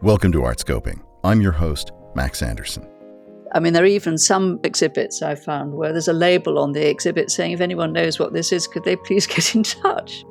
Welcome to Art Scoping. I'm your host, Max Anderson. I mean, there are even some exhibits I found where there's a label on the exhibit saying, if anyone knows what this is, could they please get in touch?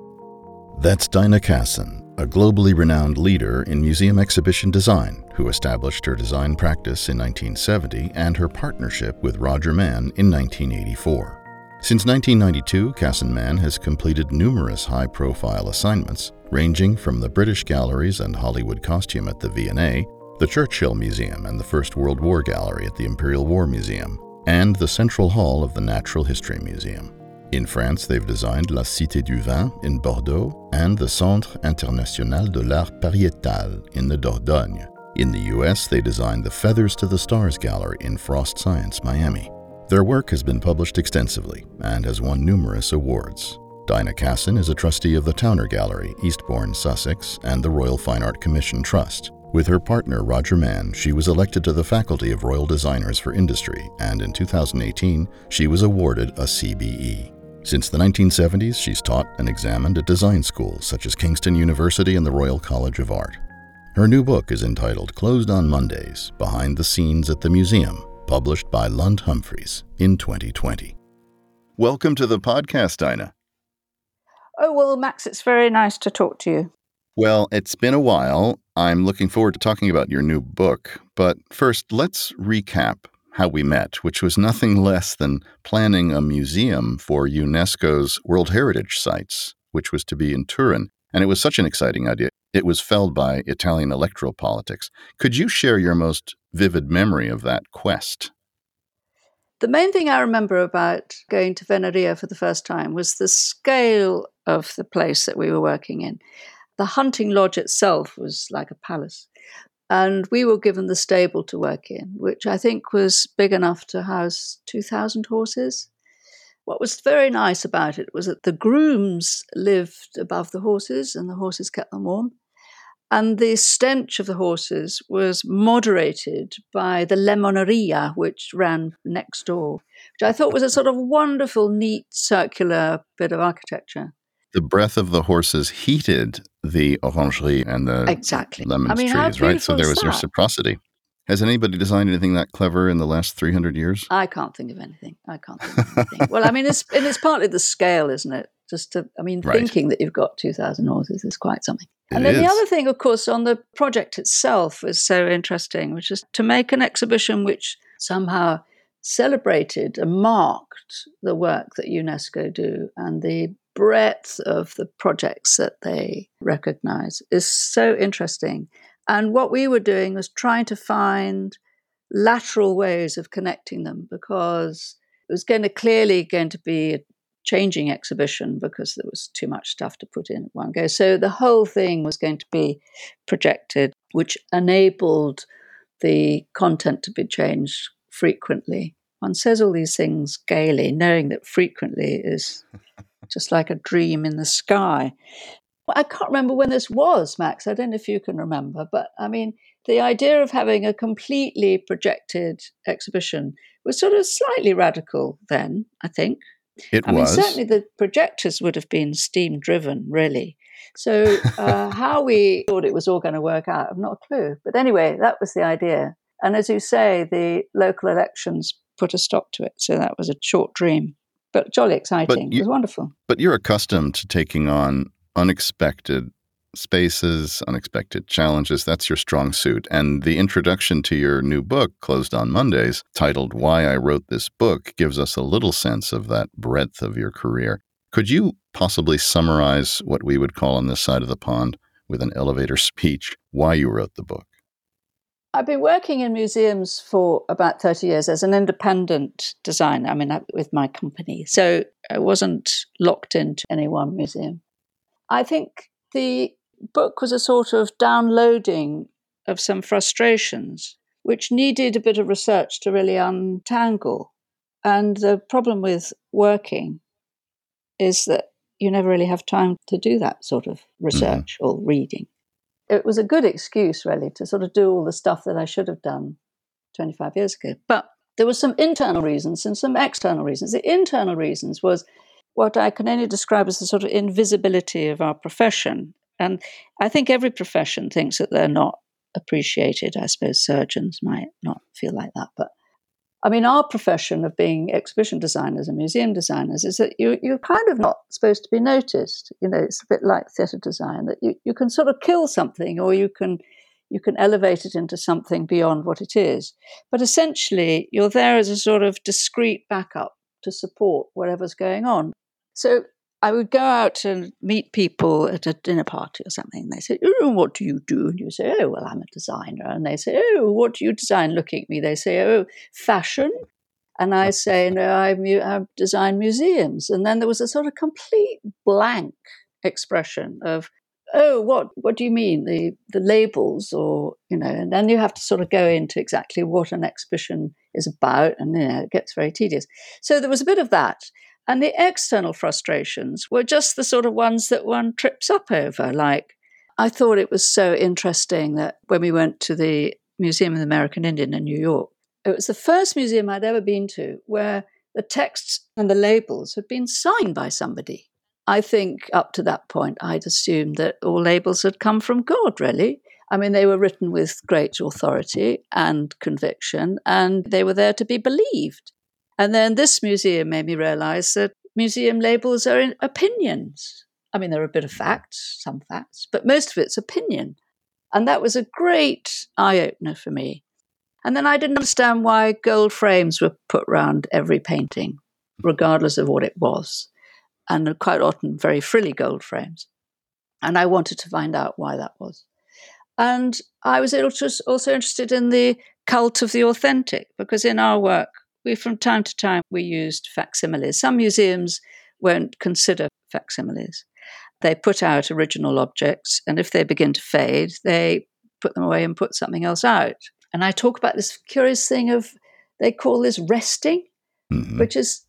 That's Dinah Casson, a globally renowned leader in museum exhibition design who established her design practice in 1970 and her partnership with Roger Mann in 1984. Since 1992, Casson Mann has completed numerous high profile assignments, ranging from the British Galleries and Hollywood Costume at the V&A, the Churchill Museum and the First World War Gallery at the Imperial War Museum, and the Central Hall of the Natural History Museum. In France, they've designed La Cité du Vin in Bordeaux and the Centre International de l'Art Pariétal in the Dordogne. In the US, they designed the Feathers to the Stars Gallery in Frost Science, Miami. Their work has been published extensively and has won numerous awards. Dinah Casson is a trustee of the Towner Gallery, Eastbourne, Sussex, and the Royal Fine Art Commission Trust. With her partner Roger Mann, she was elected to the faculty of Royal Designers for Industry, and in 2018, she was awarded a CBE. Since the 1970s, she's taught and examined at design schools such as Kingston University and the Royal College of Art. Her new book is entitled Closed on Mondays Behind the Scenes at the Museum published by Lund Humphries in 2020. Welcome to the podcast, Dinah. Oh, well, Max, it's very nice to talk to you. Well, it's been a while. I'm looking forward to talking about your new book. But first, let's recap how we met, which was nothing less than planning a museum for UNESCO's World Heritage Sites, which was to be in Turin. And it was such an exciting idea. It was felled by Italian electoral politics. Could you share your most vivid memory of that quest? The main thing I remember about going to Venaria for the first time was the scale of the place that we were working in. The hunting lodge itself was like a palace. And we were given the stable to work in, which I think was big enough to house 2,000 horses. What was very nice about it was that the grooms lived above the horses and the horses kept them warm. And the stench of the horses was moderated by the lemoneria, which ran next door, which I thought was a sort of wonderful, neat, circular bit of architecture. The breath of the horses heated the orangerie and the exactly. lemon I mean, trees, right? So there was that? reciprocity. Has anybody designed anything that clever in the last 300 years? I can't think of anything. I can't think of anything. well, I mean, it's, and it's partly the scale, isn't it? Just to, I mean, right. thinking that you've got 2,000 horses is quite something. It and then is. the other thing, of course, on the project itself was so interesting, which is to make an exhibition which somehow celebrated and marked the work that UNESCO do and the breadth of the projects that they recognize is so interesting. And what we were doing was trying to find lateral ways of connecting them because it was going to clearly going to be a changing exhibition because there was too much stuff to put in at one go. So the whole thing was going to be projected, which enabled the content to be changed frequently. One says all these things gaily, knowing that frequently is just like a dream in the sky. I can't remember when this was, Max. I don't know if you can remember, but I mean, the idea of having a completely projected exhibition was sort of slightly radical then, I think. It I was. Mean, certainly the projectors would have been steam driven, really. So, uh, how we thought it was all going to work out, I've not a clue. But anyway, that was the idea. And as you say, the local elections put a stop to it. So, that was a short dream, but jolly exciting. You, it was wonderful. But you're accustomed to taking on unexpected spaces, unexpected challenges. That's your strong suit. And the introduction to your new book, Closed on Mondays, titled Why I Wrote This Book, gives us a little sense of that breadth of your career. Could you possibly summarize what we would call on this side of the pond with an elevator speech why you wrote the book? I've been working in museums for about 30 years as an independent designer, I mean, with my company. So I wasn't locked into any one museum. I think the book was a sort of downloading of some frustrations, which needed a bit of research to really untangle. And the problem with working is that you never really have time to do that sort of research mm-hmm. or reading. It was a good excuse, really, to sort of do all the stuff that I should have done 25 years ago. But there were some internal reasons and some external reasons. The internal reasons was what I can only describe as the sort of invisibility of our profession. And I think every profession thinks that they're not appreciated. I suppose surgeons might not feel like that, but I mean, our profession of being exhibition designers and museum designers is that you, you're kind of not supposed to be noticed. You know, it's a bit like theatre design that you, you can sort of kill something or you can you can elevate it into something beyond what it is. But essentially, you're there as a sort of discrete backup to support whatever's going on. So I would go out and meet people at a dinner party or something. And they say, Oh, what do you do? And you say, Oh, well, I'm a designer. And they say, Oh, what do you design? Looking at me, they say, Oh, fashion. And I say, No, I, I design museums. And then there was a sort of complete blank expression of, Oh, what what do you mean? The the labels or you know, and then you have to sort of go into exactly what an exhibition is about, and you know, it gets very tedious. So there was a bit of that. And the external frustrations were just the sort of ones that one trips up over. Like, I thought it was so interesting that when we went to the Museum of the American Indian in New York, it was the first museum I'd ever been to where the texts and the labels had been signed by somebody. I think up to that point, I'd assumed that all labels had come from God, really. I mean, they were written with great authority and conviction, and they were there to be believed. And then this museum made me realize that museum labels are opinions. I mean, there are a bit of facts, some facts, but most of it's opinion. And that was a great eye opener for me. And then I didn't understand why gold frames were put around every painting, regardless of what it was, and quite often very frilly gold frames. And I wanted to find out why that was. And I was also interested in the cult of the authentic, because in our work, we from time to time we used facsimiles. Some museums won't consider facsimiles. They put out original objects, and if they begin to fade, they put them away and put something else out. And I talk about this curious thing of they call this resting, mm-hmm. which is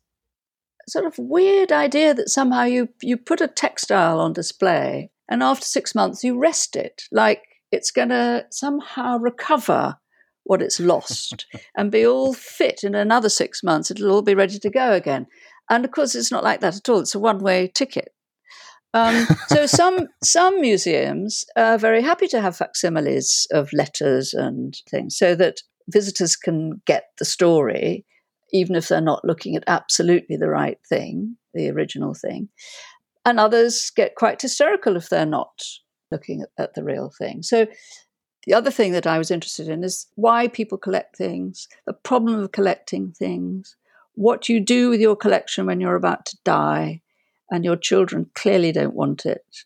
sort of weird idea that somehow you you put a textile on display and after six months you rest it like it's going to somehow recover what it's lost and be all fit in another six months. It'll all be ready to go again. And of course, it's not like that at all. It's a one way ticket. Um, so some some museums are very happy to have facsimiles of letters and things, so that visitors can get the story, even if they're not looking at absolutely the right thing, the original thing. And others get quite hysterical if they're not looking at, at the real thing. So the other thing that I was interested in is why people collect things, the problem of collecting things, what you do with your collection when you're about to die and your children clearly don't want it.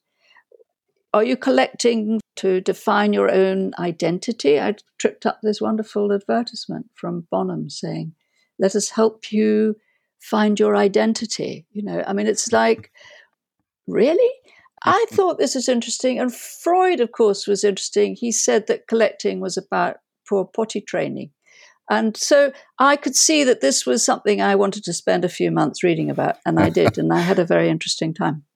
Are you collecting to define your own identity? I tripped up this wonderful advertisement from Bonham saying, Let us help you find your identity. You know, I mean, it's like, really? I thought this was interesting. And Freud, of course, was interesting. He said that collecting was about poor potty training. And so I could see that this was something I wanted to spend a few months reading about, and I did, and I had a very interesting time.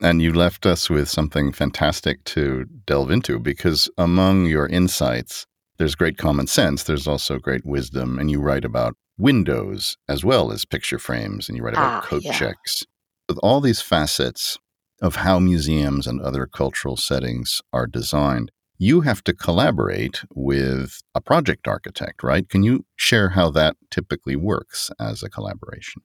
And you left us with something fantastic to delve into because among your insights, there's great common sense, there's also great wisdom, and you write about windows as well as picture frames, and you write about ah, coat yeah. checks. With all these facets, of how museums and other cultural settings are designed, you have to collaborate with a project architect, right? Can you share how that typically works as a collaboration?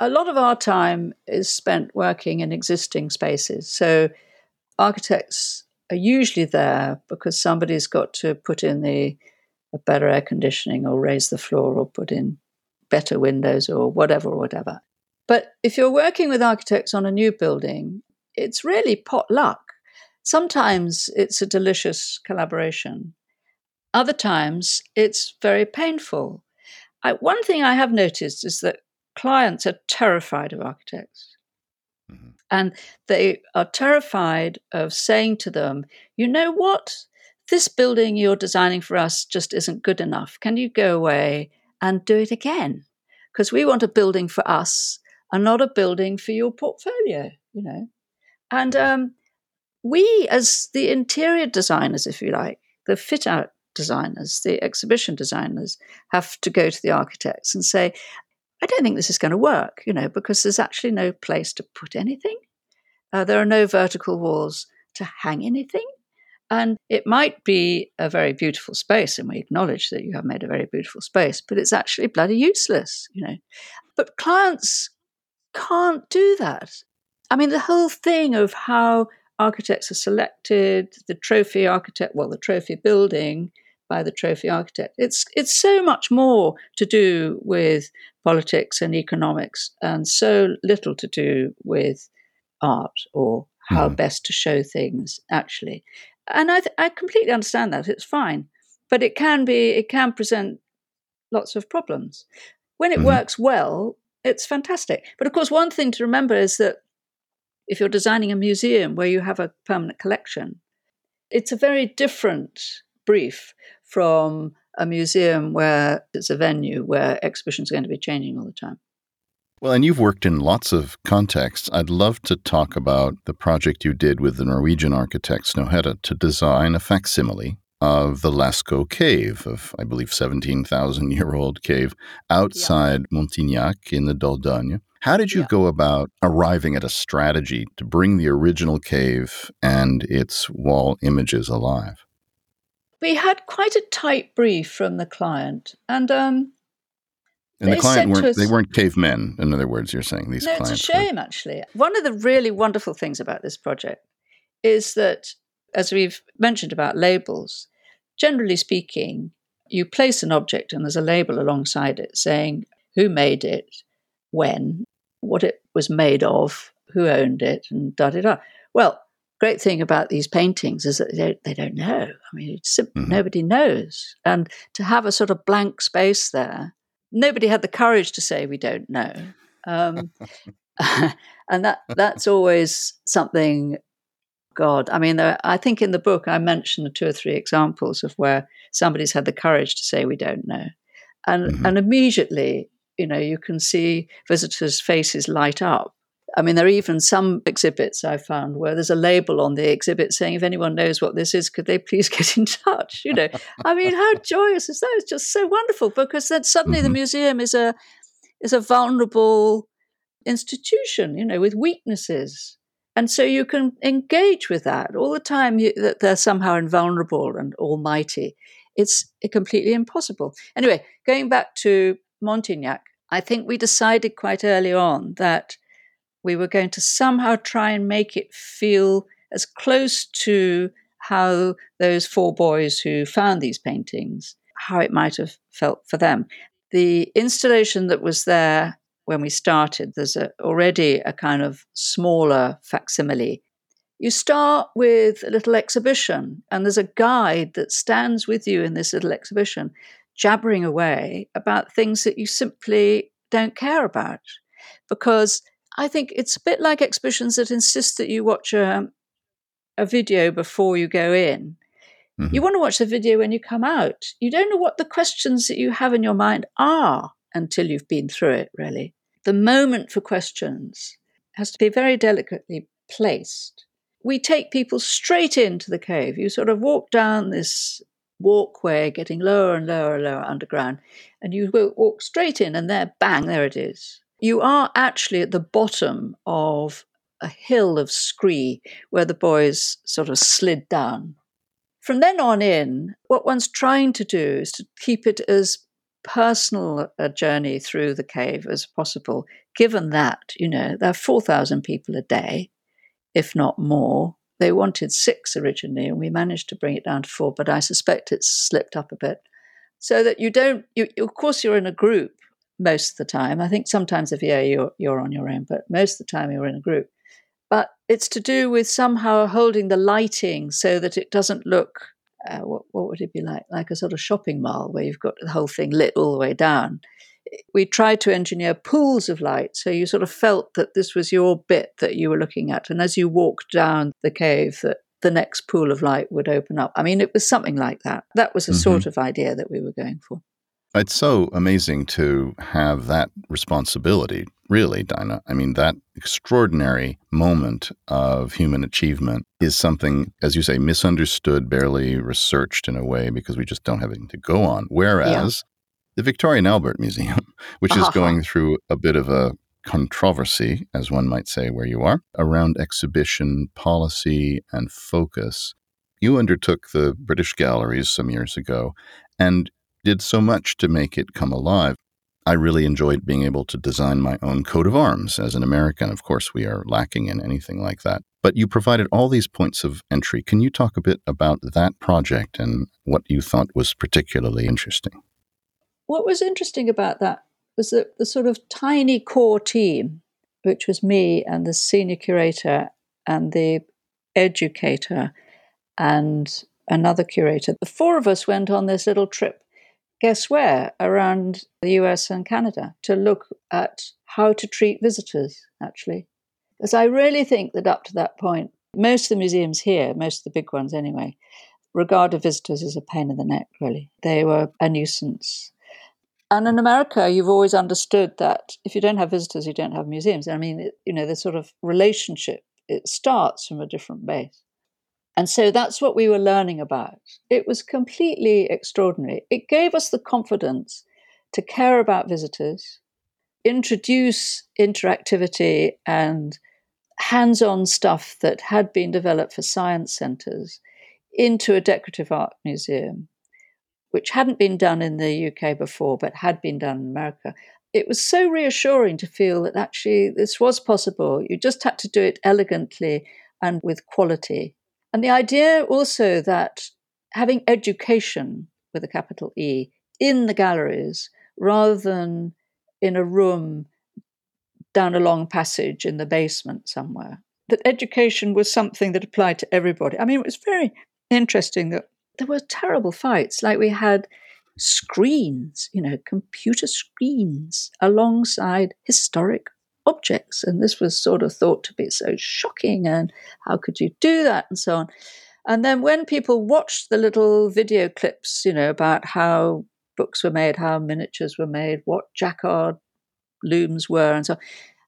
A lot of our time is spent working in existing spaces. So architects are usually there because somebody's got to put in the better air conditioning or raise the floor or put in better windows or whatever, whatever. But if you're working with architects on a new building, it's really pot luck. Sometimes it's a delicious collaboration. Other times it's very painful. I, one thing I have noticed is that clients are terrified of architects. Mm-hmm. And they are terrified of saying to them, you know what? This building you're designing for us just isn't good enough. Can you go away and do it again? Because we want a building for us and not a building for your portfolio, you know. And um, we, as the interior designers, if you like, the fit out designers, the exhibition designers, have to go to the architects and say, I don't think this is going to work, you know, because there's actually no place to put anything. Uh, there are no vertical walls to hang anything. And it might be a very beautiful space, and we acknowledge that you have made a very beautiful space, but it's actually bloody useless, you know. But clients can't do that. I mean, the whole thing of how architects are selected, the trophy architect, well, the trophy building by the trophy architect. It's it's so much more to do with politics and economics, and so little to do with art or how mm. best to show things actually and I, th- I completely understand that it's fine but it can be it can present lots of problems when it mm-hmm. works well it's fantastic but of course one thing to remember is that if you're designing a museum where you have a permanent collection it's a very different brief from a museum where it's a venue where exhibitions are going to be changing all the time well, and you've worked in lots of contexts. I'd love to talk about the project you did with the Norwegian architect Snohetta to design a facsimile of the Lascaux cave, of I believe 17,000 year old cave outside yeah. Montignac in the Dordogne. How did you yeah. go about arriving at a strategy to bring the original cave and its wall images alive? We had quite a tight brief from the client, and um, and they the client weren't us, they weren't cavemen. In other words, you're saying these no, clients. It's a shame, were. actually. One of the really wonderful things about this project is that, as we've mentioned about labels, generally speaking, you place an object and there's a label alongside it saying who made it, when, what it was made of, who owned it, and da da da. Well, great thing about these paintings is that they don't, they don't know. I mean, mm-hmm. nobody knows, and to have a sort of blank space there nobody had the courage to say we don't know. Um, and that that's always something. God, I mean, there, I think in the book I mentioned two or three examples of where somebody's had the courage to say we don't know, and mm-hmm. and immediately, you know, you can see visitors' faces light up I mean, there are even some exhibits I found where there's a label on the exhibit saying, if anyone knows what this is, could they please get in touch? You know, I mean, how joyous is that? It's just so wonderful because then suddenly mm-hmm. the museum is a is a vulnerable institution, you know, with weaknesses. And so you can engage with that all the time you, that they're somehow invulnerable and almighty. It's completely impossible. Anyway, going back to Montignac, I think we decided quite early on that we were going to somehow try and make it feel as close to how those four boys who found these paintings, how it might have felt for them. The installation that was there when we started, there's a, already a kind of smaller facsimile. You start with a little exhibition, and there's a guide that stands with you in this little exhibition, jabbering away about things that you simply don't care about. Because I think it's a bit like exhibitions that insist that you watch a, a video before you go in. Mm-hmm. You want to watch the video when you come out. You don't know what the questions that you have in your mind are until you've been through it, really. The moment for questions has to be very delicately placed. We take people straight into the cave. You sort of walk down this walkway, getting lower and lower and lower underground, and you walk straight in, and there, bang, there it is you are actually at the bottom of a hill of scree where the boys sort of slid down. From then on in, what one's trying to do is to keep it as personal a journey through the cave as possible, given that, you know, there are 4,000 people a day, if not more. They wanted six originally, and we managed to bring it down to four, but I suspect it's slipped up a bit. So that you don't, you, of course, you're in a group, most of the time. I think sometimes if yeah, you're you're on your own, but most of the time you're in a group. But it's to do with somehow holding the lighting so that it doesn't look uh, what what would it be like like a sort of shopping mall where you've got the whole thing lit all the way down. We tried to engineer pools of light so you sort of felt that this was your bit that you were looking at, and as you walked down the cave, that the next pool of light would open up. I mean, it was something like that. That was the mm-hmm. sort of idea that we were going for. It's so amazing to have that responsibility, really, Dinah. I mean, that extraordinary moment of human achievement is something, as you say, misunderstood, barely researched in a way because we just don't have anything to go on. Whereas yeah. the Victoria and Albert Museum, which is uh-huh. going through a bit of a controversy, as one might say, where you are, around exhibition policy and focus You undertook the British Galleries some years ago and did so much to make it come alive. I really enjoyed being able to design my own coat of arms as an American. Of course, we are lacking in anything like that. But you provided all these points of entry. Can you talk a bit about that project and what you thought was particularly interesting? What was interesting about that was that the sort of tiny core team, which was me and the senior curator and the educator and another curator, the four of us went on this little trip guess where? Around the US and Canada to look at how to treat visitors, actually. Because I really think that up to that point, most of the museums here, most of the big ones anyway, regarded visitors as a pain in the neck, really. They were a nuisance. And in America, you've always understood that if you don't have visitors, you don't have museums. I mean, you know, the sort of relationship, it starts from a different base. And so that's what we were learning about. It was completely extraordinary. It gave us the confidence to care about visitors, introduce interactivity and hands on stuff that had been developed for science centres into a decorative art museum, which hadn't been done in the UK before, but had been done in America. It was so reassuring to feel that actually this was possible. You just had to do it elegantly and with quality. And the idea also that having education with a capital E in the galleries rather than in a room down a long passage in the basement somewhere, that education was something that applied to everybody. I mean, it was very interesting that there were terrible fights. Like we had screens, you know, computer screens alongside historic objects. And this was sort of thought to be so shocking. And how could you do that? And so on. And then when people watched the little video clips, you know, about how books were made, how miniatures were made, what jacquard looms were, and so on,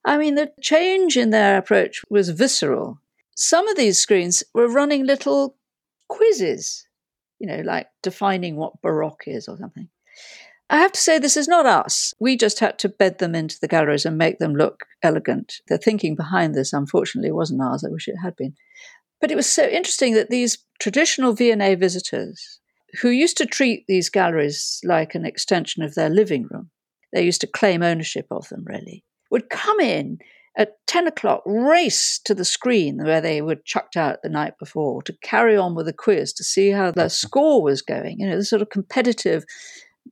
I mean, the change in their approach was visceral. Some of these screens were running little quizzes, you know, like defining what Baroque is or something. I have to say, this is not us. We just had to bed them into the galleries and make them look elegant. The thinking behind this, unfortunately, wasn't ours. I wish it had been. But it was so interesting that these traditional V&A visitors, who used to treat these galleries like an extension of their living room, they used to claim ownership of them, really, would come in at 10 o'clock, race to the screen where they were chucked out the night before to carry on with the quiz to see how their score was going. You know, the sort of competitive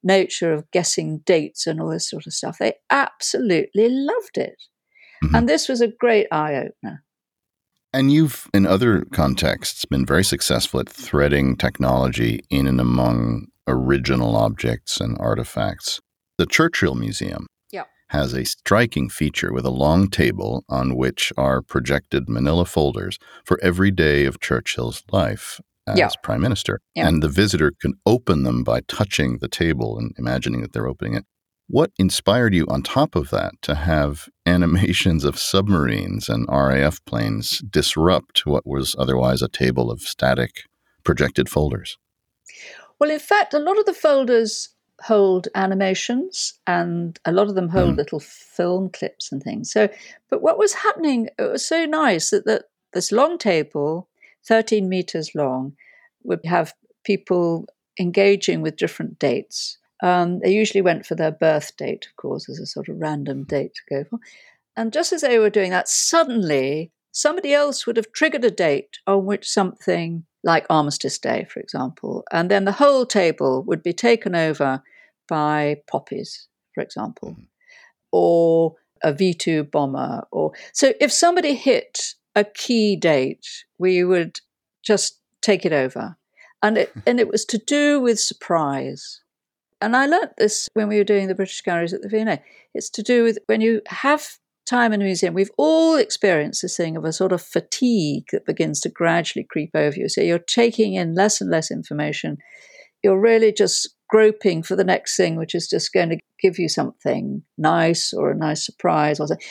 nature of guessing dates and all this sort of stuff. They absolutely loved it. Mm-hmm. And this was a great eye opener. And you've, in other contexts, been very successful at threading technology in and among original objects and artifacts. The Churchill Museum has a striking feature with a long table on which are projected manila folders for every day of Churchill's life as yeah. prime minister. Yeah. And the visitor can open them by touching the table and imagining that they're opening it. What inspired you, on top of that, to have animations of submarines and RAF planes disrupt what was otherwise a table of static projected folders? Well, in fact, a lot of the folders hold animations and a lot of them hold mm. little film clips and things. So, but what was happening, it was so nice that, that this long table 13 meters long, would have people engaging with different dates. Um, they usually went for their birth date, of course, as a sort of random date to go for. And just as they were doing that, suddenly somebody else would have triggered a date on which something like Armistice Day, for example, and then the whole table would be taken over by poppies, for example, mm-hmm. or a V 2 bomber. Or so if somebody hit a key date, we would just take it over. And it, hmm. and it was to do with surprise. And I learnt this when we were doing the British Galleries at the V&A. It's to do with when you have time in a museum, we've all experienced this thing of a sort of fatigue that begins to gradually creep over you. So you're taking in less and less information. You're really just groping for the next thing, which is just going to give you something nice or a nice surprise or something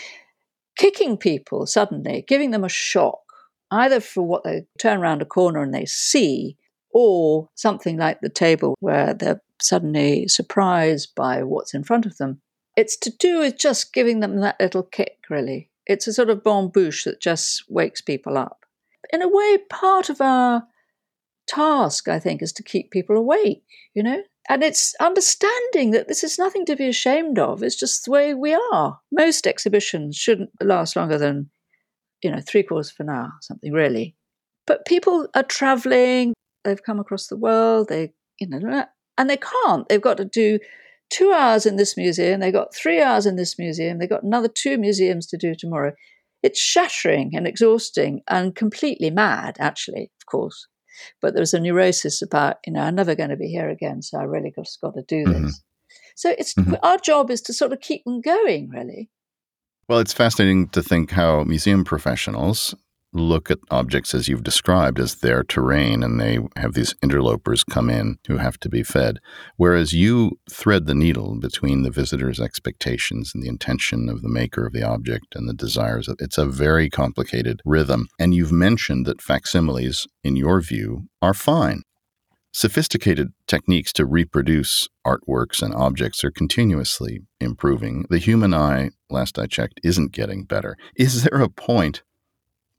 kicking people suddenly, giving them a shock, either for what they turn around a corner and they see, or something like the table where they're suddenly surprised by what's in front of them. It's to do with just giving them that little kick, really. It's a sort of bonne bouche that just wakes people up. In a way, part of our task, I think, is to keep people awake, you know? And it's understanding that this is nothing to be ashamed of. It's just the way we are. Most exhibitions shouldn't last longer than, you know, three quarters of an hour, something really. But people are traveling, they've come across the world, they, you know, and they can't. They've got to do two hours in this museum, they've got three hours in this museum, they've got another two museums to do tomorrow. It's shattering and exhausting and completely mad, actually, of course. But there's a neurosis about, you know, I'm never going to be here again, so I really just got to do mm-hmm. this. So it's mm-hmm. our job is to sort of keep them going, really. Well, it's fascinating to think how museum professionals look at objects as you've described as their terrain and they have these interlopers come in who have to be fed whereas you thread the needle between the visitor's expectations and the intention of the maker of the object and the desires of it's a very complicated rhythm and you've mentioned that facsimiles in your view are fine Sophisticated techniques to reproduce artworks and objects are continuously improving. The human eye, last I checked, isn't getting better. Is there a point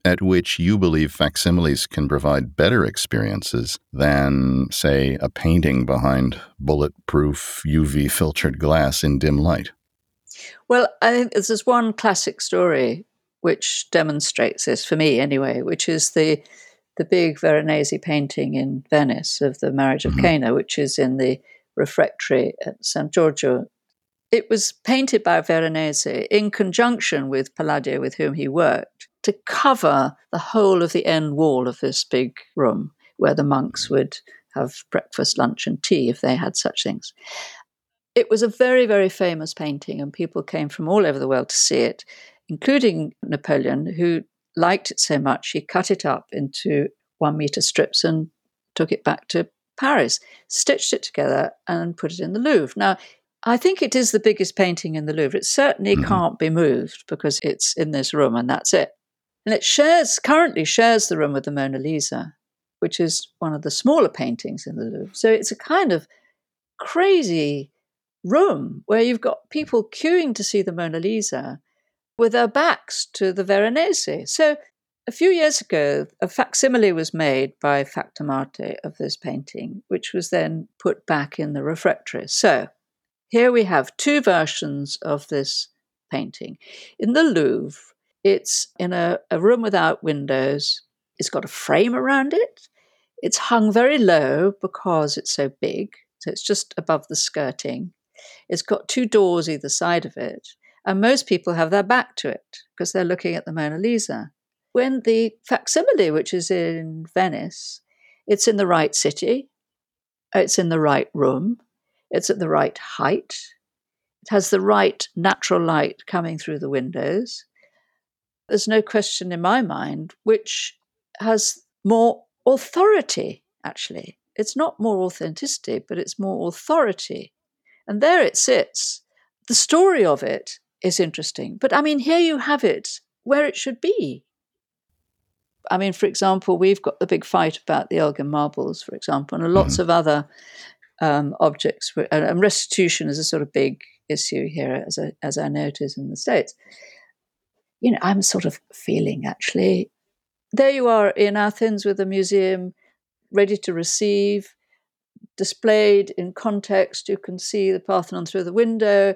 at which you believe facsimiles can provide better experiences than, say, a painting behind bulletproof UV filtered glass in dim light? Well, I think there's one classic story which demonstrates this for me anyway, which is the the big Veronese painting in Venice of the marriage of mm-hmm. Cana, which is in the refectory at San Giorgio. It was painted by Veronese in conjunction with Palladio, with whom he worked to cover the whole of the end wall of this big room where the monks would have breakfast, lunch, and tea if they had such things. It was a very, very famous painting, and people came from all over the world to see it, including Napoleon, who liked it so much he cut it up into one meter strips and took it back to Paris, stitched it together, and put it in the Louvre. Now, I think it is the biggest painting in the Louvre. It certainly mm-hmm. can't be moved because it's in this room and that's it. And it shares, currently shares the room with the Mona Lisa, which is one of the smaller paintings in the Louvre. So it's a kind of crazy room where you've got people queuing to see the Mona Lisa with their backs to the Veronese. So a few years ago, a facsimile was made by Factum Arte of this painting, which was then put back in the refectory. So here we have two versions of this painting. In the Louvre, it's in a, a room without windows. It's got a frame around it. It's hung very low because it's so big. So it's just above the skirting. It's got two doors either side of it. And most people have their back to it because they're looking at the Mona Lisa. When the facsimile, which is in Venice, it's in the right city, it's in the right room, it's at the right height, it has the right natural light coming through the windows, there's no question in my mind which has more authority, actually. It's not more authenticity, but it's more authority. And there it sits. The story of it is interesting. But I mean, here you have it where it should be. I mean, for example, we've got the big fight about the Elgin marbles, for example, and lots mm-hmm. of other um, objects. And restitution is a sort of big issue here, as I, as I know it is in the States you know, I'm sort of feeling actually. There you are in Athens with a museum ready to receive, displayed in context. You can see the Parthenon through the window.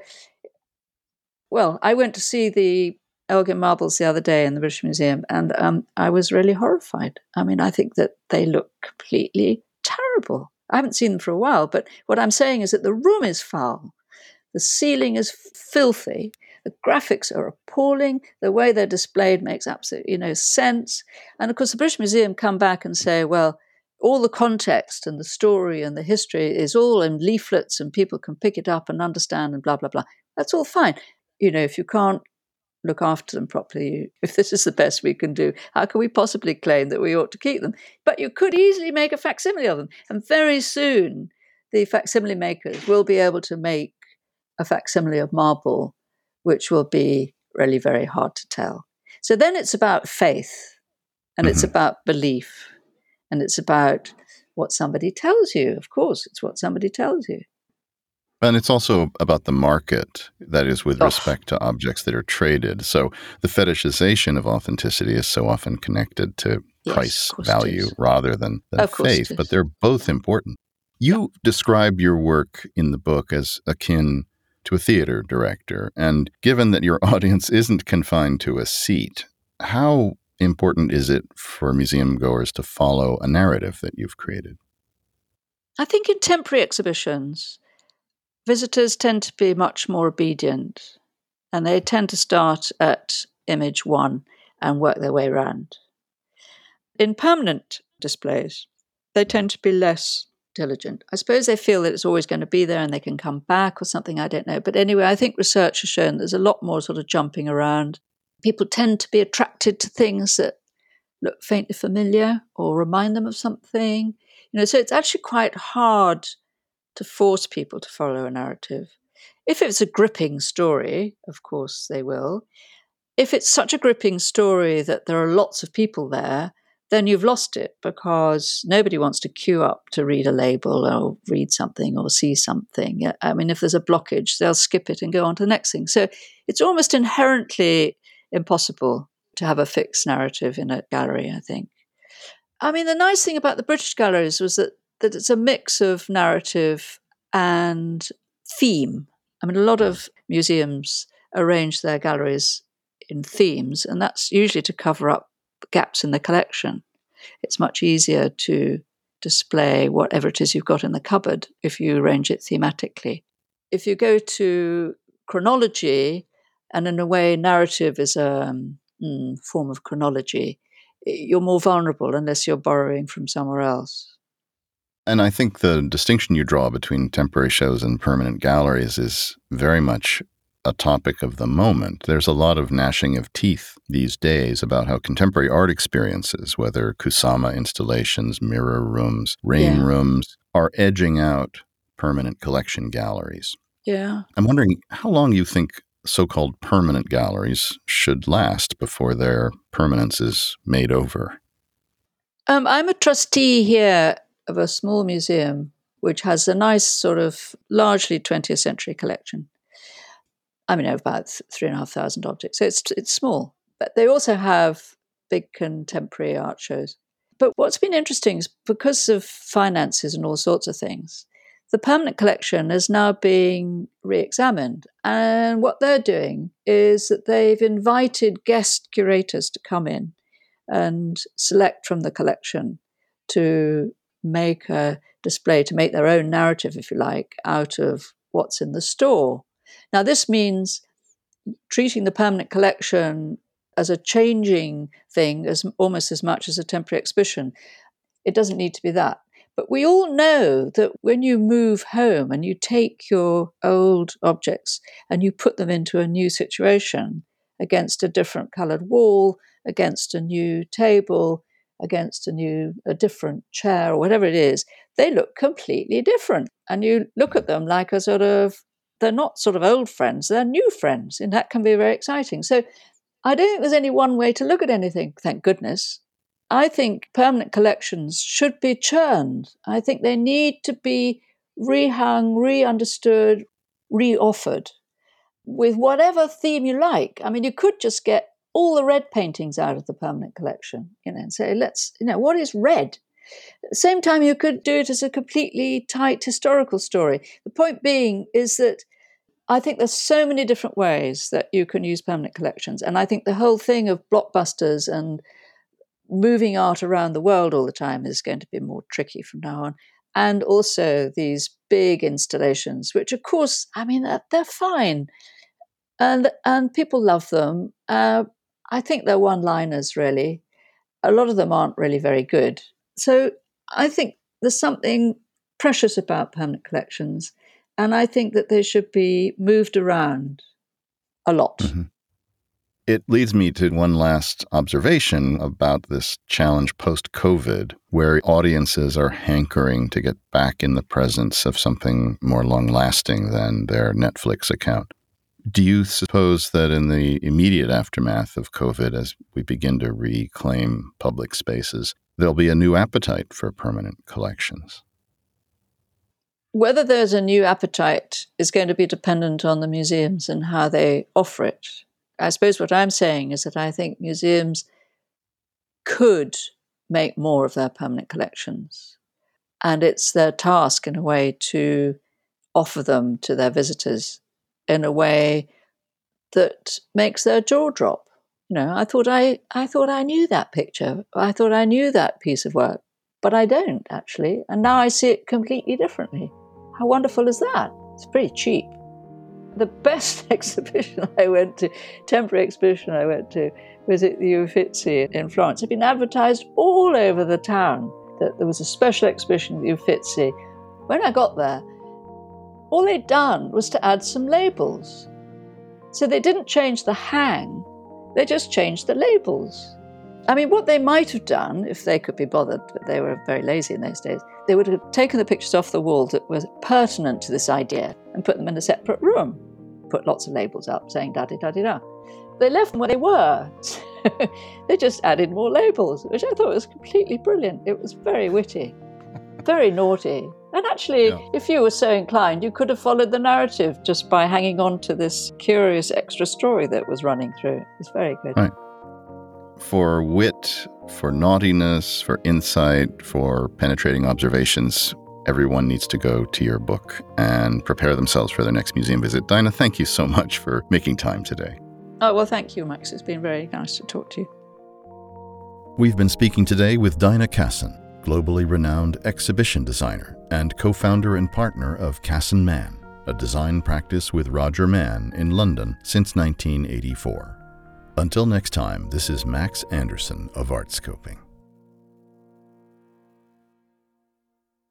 Well, I went to see the Elgin marbles the other day in the British Museum, and um, I was really horrified. I mean, I think that they look completely terrible. I haven't seen them for a while, but what I'm saying is that the room is foul, the ceiling is filthy, the graphics are appalling. The way they're displayed makes absolutely no sense. And of course, the British Museum come back and say, well, all the context and the story and the history is all in leaflets and people can pick it up and understand and blah, blah, blah. That's all fine. You know, if you can't look after them properly, if this is the best we can do, how can we possibly claim that we ought to keep them? But you could easily make a facsimile of them. And very soon, the facsimile makers will be able to make a facsimile of marble which will be really very hard to tell. So then it's about faith and mm-hmm. it's about belief and it's about what somebody tells you. Of course, it's what somebody tells you. And it's also about the market, that is, with oh. respect to objects that are traded. So the fetishization of authenticity is so often connected to Yes, price of course it value rather than, than Of course it faith, but they're both important. You describe your work in the book as akin to a theater director. And given that your audience isn't confined to a seat, how important is it for museum goers to follow a narrative that you've created? I think in temporary exhibitions, visitors tend to be much more obedient and they tend to start at image one and work their way around. In permanent displays, they tend to be less diligent. I suppose they feel that it's always going to be there and they can come back or something, I don't know. But anyway, I think research has shown there's a lot more sort of jumping around. People tend to be attracted to things that look faintly familiar or remind them of something. You know, so it's actually quite hard to force people to follow a narrative. If it's a gripping story, of course they will. If it's such a gripping story that there are lots of people there, then you've lost it because nobody wants to queue up to read a label or read something or see something. I mean, if there's a blockage, they'll skip it and go on to the next thing. So it's almost inherently impossible to have a fixed narrative in a gallery, I think. I mean, the nice thing about the British galleries was that, that it's a mix of narrative and theme. I mean, a lot of museums arrange their galleries in themes, and that's usually to cover up gaps in the collection. It's much easier to display whatever it is you've got in the cupboard if you arrange it thematically. If you go to chronology, and in a way, narrative is a um, mm, form of chronology, you're more vulnerable unless you're borrowing from somewhere else. And I think the distinction you draw between temporary shows and permanent galleries is very much a topic of the moment. There's a lot of gnashing of teeth these days about how contemporary art experiences, whether Kusama installations, mirror rooms, rain Yeah. rooms, are edging out permanent collection galleries. Yeah. I'm wondering how long you think so called permanent galleries should last before their permanence is made over. Um, I'm a trustee here of a small museum which has a nice sort of largely 20th century collection. I mean, about three and a half thousand objects. So it's it's small, but they also have big contemporary art shows. But what's been interesting is because of finances and all sorts of things, the permanent collection is now being re-examined. And what they're doing is that they've invited guest curators to come in and select from the collection to make a display, to make their own narrative, if you like, out of what's in the store. Now, this means treating the permanent collection as a changing thing as almost as much as a temporary exhibition. It doesn't need to be that. But we all know that when you move home and you take your old objects and you put them into a new situation against a different coloured wall, against a new table, against a new, a different chair, or whatever it is, they look completely different. And you look at them like a sort of, they're not sort of old friends, they're new friends. And that can be very exciting. So I don't think there's any one way to look at anything, thank goodness. I think permanent collections should be churned. I think they need to be rehung, re understood, re offered with whatever theme you like. I mean, you could just get all the red paintings out of the permanent collection, you know, and say, let's, you know, what is red? At the same time, you could do it as a completely tight historical story. The point being is that I think there's so many different ways that you can use permanent collections. And I think the whole thing of blockbusters and moving art around the world all the time is going to be more tricky from now on. And also these big installations, which of course, I mean, they're, they're fine. And, and people love them. Uh, I think they're one liners, really. A lot of them aren't really very good. So I think there's something precious about permanent collections. And I think that they should be moved around a lot. Mm-hmm. It leads me to one last observation about this challenge post COVID, where audiences are hankering to get back in the presence of something more long lasting than their Netflix account. Do you suppose that in the immediate aftermath of COVID, as we begin to reclaim public spaces, there'll be a new appetite for permanent collections? Whether there's a new appetite is going to be dependent on the museums and how they offer it. I suppose what I'm saying is that I think museums could make more of their permanent collections. And it's their task, in a way, to offer them to their visitors in a way that makes their jaw drop. You know, I thought I, I thought I knew that picture. I thought I knew that piece of work, but I don't actually. And now I see it completely differently. How wonderful is that? It's pretty cheap. The best exhibition I went to, temporary exhibition I went to, was at the Uffizi in Florence. It had been advertised all over the town that there was a special exhibition at the Uffizi. When I got there, all they'd done was to add some labels. So they didn't change the hang, they just changed the labels. I mean, what they might have done, if they could be bothered, but they were very lazy in those days, they would have taken the pictures off the wall that were pertinent to this idea and put them in a separate room. Put lots of labels up saying da da da da. They left them where they were. they just added more labels, which I thought was completely brilliant. It was very witty, very naughty. And actually, yeah. if you were so inclined, you could have followed the narrative just by hanging on to this curious extra story that was running through. It's very good. Right for wit, for naughtiness, for insight, for penetrating observations, everyone needs to go to your book and prepare themselves for their next museum visit. Dinah, thank you so much for making time today. Oh, well, thank you, Max. It's been very nice to talk to you. We've been speaking today with Dinah Casson, globally renowned exhibition designer and co founder and partner of Casson Mann, a design practice with Roger Mann in London since 1984. Until next time, this is Max Anderson of Artscoping.